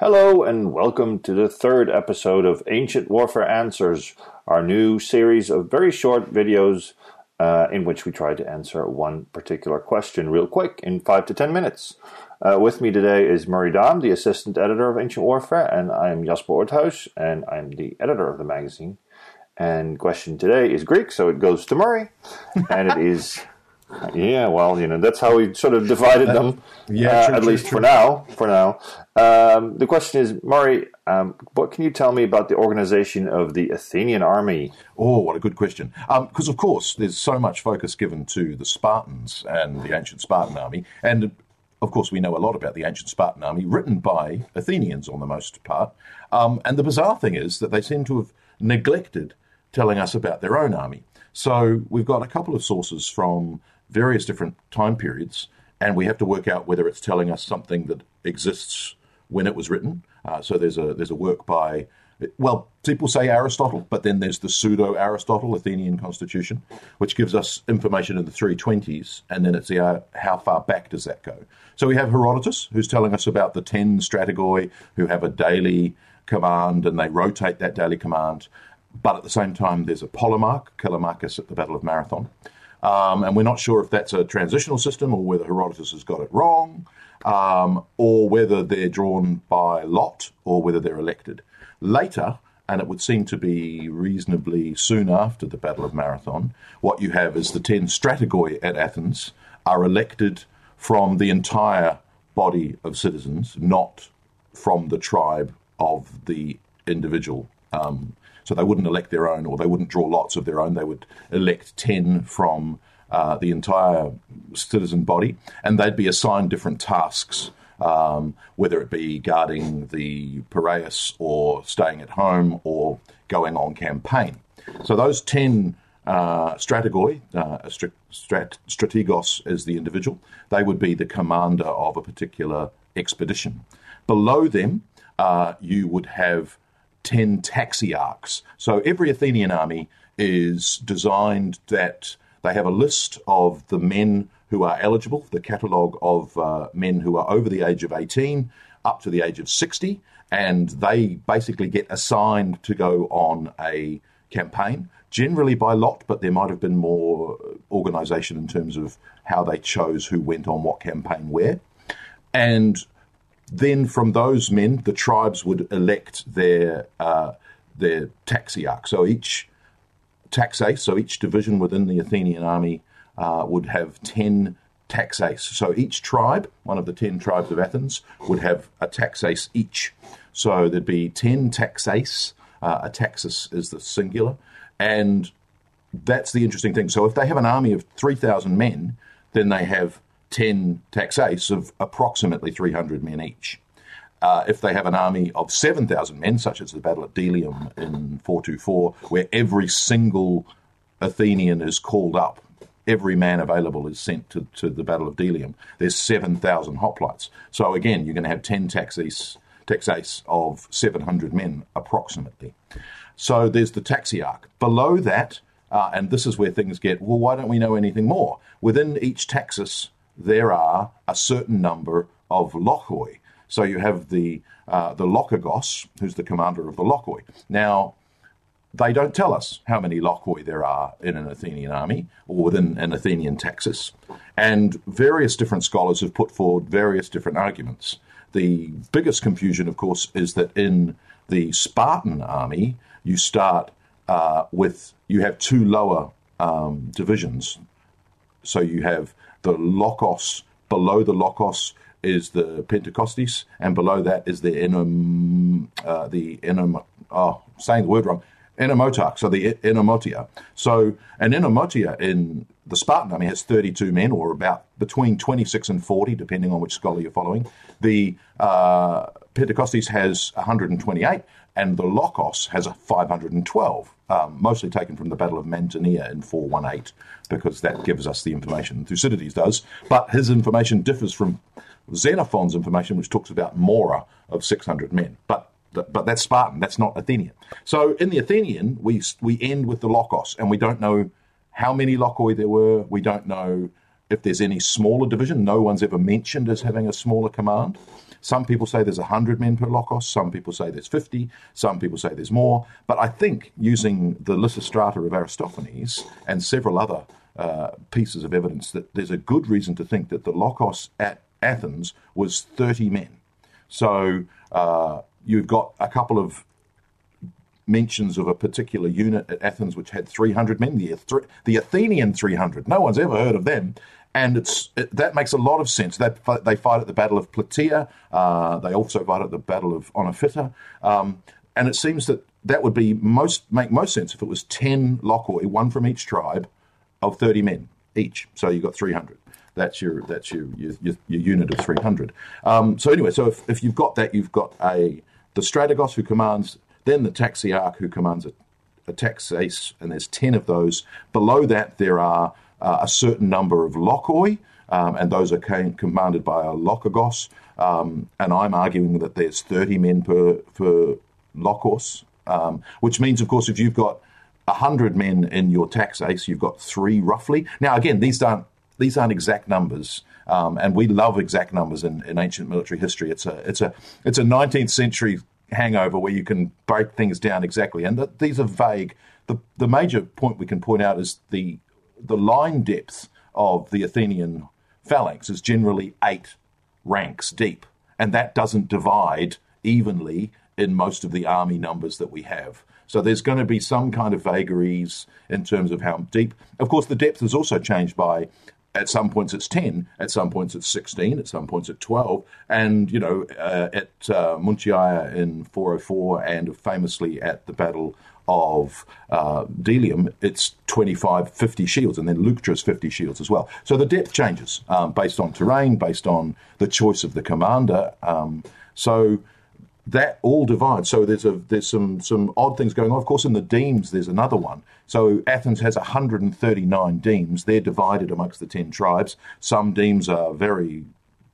Hello, and welcome to the third episode of Ancient Warfare Answers, our new series of very short videos uh, in which we try to answer one particular question real quick in five to ten minutes. Uh, with me today is Murray Dahm, the assistant editor of Ancient Warfare, and I'm Jasper Oorthuys, and I'm the editor of the magazine. And question today is Greek, so it goes to Murray, and it is. Yeah, well, you know that's how we sort of divided them. Yeah, uh, true, at true, least true. for now. For now, um, the question is, Murray, um, what can you tell me about the organization of the Athenian army? Oh, what a good question. Because, of course, there's so much focus given to the Spartans and the ancient Spartan army. And, of course, we know a lot about the ancient Spartan army, written by Athenians on the most part. Um, and the bizarre thing is that they seem to have neglected telling us about their own army. So we've got a couple of sources from various different time periods, and we have to work out whether it's telling us something that exists when it was written. Uh, so there's a there's a work by well, people say Aristotle, but then there's the pseudo Aristotle Athenian Constitution, which gives us information in the 320s, and then it's the uh, how far back does that go? So we have Herodotus, who's telling us about the 10 strategoi who have a daily command and they rotate that daily command. But at the same time, there's a Polemarch, Callimachus at the Battle of Marathon. Um, and we're not sure if that's a transitional system or whether Herodotus has got it wrong, um, or whether they're drawn by lot or whether they're elected. Later, and it would seem to be reasonably soon after the Battle of Marathon, what you have is the 10 strategoi at Athens are elected from the entire body of citizens, not from the tribe of the individual. Um, so they wouldn't elect their own, or they wouldn't draw lots of their own. They would elect 10 from uh, the entire citizen body, and they'd be assigned different tasks, um, whether it be guarding the Piraeus, or staying at home, or going on campaign. So those 10 uh, strategoi, uh, strat- strat- strategos is the individual, they would be the commander of a particular expedition. Below them, uh, you would have 10 taxiarchs. So every Athenian army is designed that they have a list of the men who are eligible, the catalogue of uh, men who are over the age of 18 up to the age of 60, and they basically get assigned to go on a campaign, generally by lot, but there might have been more organisation in terms of how they chose who went on what campaign where. And then from those men, the tribes would elect their uh, their taxiarch. So each taxeis, so each division within the Athenian army uh, would have ten taxeis. So each tribe, one of the ten tribes of Athens, would have a taxeis each. So there'd be ten taxeis. Uh, a taxis is the singular, and that's the interesting thing. So if they have an army of three thousand men, then they have 10 taxeis of approximately 300 men each. Uh, if they have an army of 7,000 men, such as the Battle at Delium in 424, where every single Athenian is called up, every man available is sent to, to the Battle of Delium, there's 7,000 hoplites. So again, you're going to have 10 taxeis, taxeis of 700 men approximately. So there's the taxiarch. Below that, uh, and this is where things get, well, why don't we know anything more? Within each taxis, there are a certain number of lochoi. So you have the uh, the Lochagos, who's the commander of the lochoi. Now, they don't tell us how many lochoi there are in an Athenian army or within an Athenian taxis. And various different scholars have put forward various different arguments. The biggest confusion, of course, is that in the Spartan army, you start uh, with, you have two lower um, divisions. So you have the Lochos, below the Lochos is the Pentekostys, and below that is the Enom, uh, the Enom, oh, saying the word wrong, Enomotarch, so the Enomotia. So an Enomotia in the Spartan army has 32 men, or about between 26 and 40, depending on which scholar you're following. The uh, Pentekostys has 128, and the Lochos has a 512, um, mostly taken from the Battle of Mantinea in 418, because that gives us the information Thucydides does. But his information differs from Xenophon's information, which talks about Mora of 600 men. But but that's Spartan. That's not Athenian. So in the Athenian, we we end with the Lochos, and we don't know how many Lochoi there were. We don't know if there's any smaller division. No one's ever mentioned as having a smaller command. Some people say there's 100 men per Lochos, some people say there's 50, some people say there's more. But I think using the Lysistrata of Aristophanes and several other uh, pieces of evidence that there's a good reason to think that the Lochos at Athens was 30 men. So uh, you've got a couple of mentions of a particular unit at Athens which had 300 men, the, the Athenian 300. No one's ever heard of them. And it's it, that makes a lot of sense. That they fight at the Battle of Plataea. Uh, they also fight at the Battle of Oenophyta. Um, and it seems that that would be most make most sense if it was 10 Lochoi, one from each tribe, of 30 men each. So you've got 300. That's your that's your your, your, your unit of 300. Um, so anyway, so if, if you've got that, you've got a the strategos who commands, then the taxiarch who commands a, a taxeis, and there's 10 of those. Below that, there are uh, a certain number of lochoi, um, and those are commanded by a lochagos. Um, and I'm arguing that there's 30 men per, per lochos, um, which means, of course, if you've got 100 men in your taxeis, you've got three roughly. Now, again, these aren't, these aren't exact numbers. Um, and we love exact numbers in, in ancient military history. It's a it's a it's a 19th century hangover where you can break things down exactly, and the, these are vague. The the major point we can point out is the the line depth of the Athenian phalanx is generally eight ranks deep, and that doesn't divide evenly in most of the army numbers that we have. So there's going to be some kind of vagaries in terms of how deep. Of course, the depth is also changed by at some points it's 10, at some points it's 16, at some points it's 12. And, you know, uh, at uh, Munychia in 404 and famously at the Battle of uh, Delium, it's 25, 50 shields, and then Leuctra's 50 shields as well. So the depth changes um, based on terrain, based on the choice of the commander. Um, so that all divides. So there's a there's some some odd things going on. Of course, in the demes, there's another one. So Athens has 139 demes. They're divided amongst the ten tribes. Some demes are very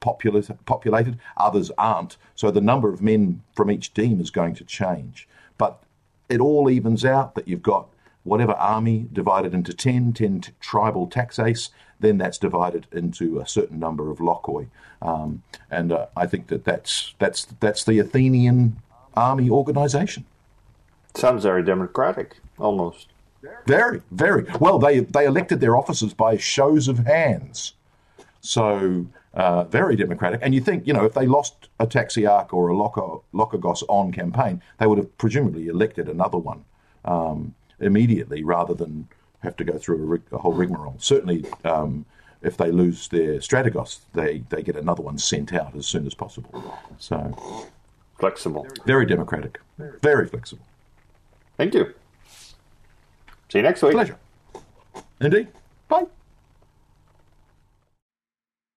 populous, populated, others aren't. So the number of men from each deme is going to change. But it all evens out that you've got whatever army divided into 10, 10 t- tribal taxeis, then that's divided into a certain number of lochoi. Um, and uh, I think that that's, that's, that's the Athenian army organization. Sounds very democratic, almost. Very, very. Well, they, they elected their officers by shows of hands. So, uh, very democratic. And you think, you know, if they lost a taxiarch or a lochagos on campaign, they would have presumably elected another one. Um, immediately rather than have to go through a, rig, a whole rigmarole. Certainly, um, if they lose their strategos, they, they get another one sent out as soon as possible. So flexible, very democratic, very flexible. Thank you. See you next week. Pleasure. Indeed. Bye.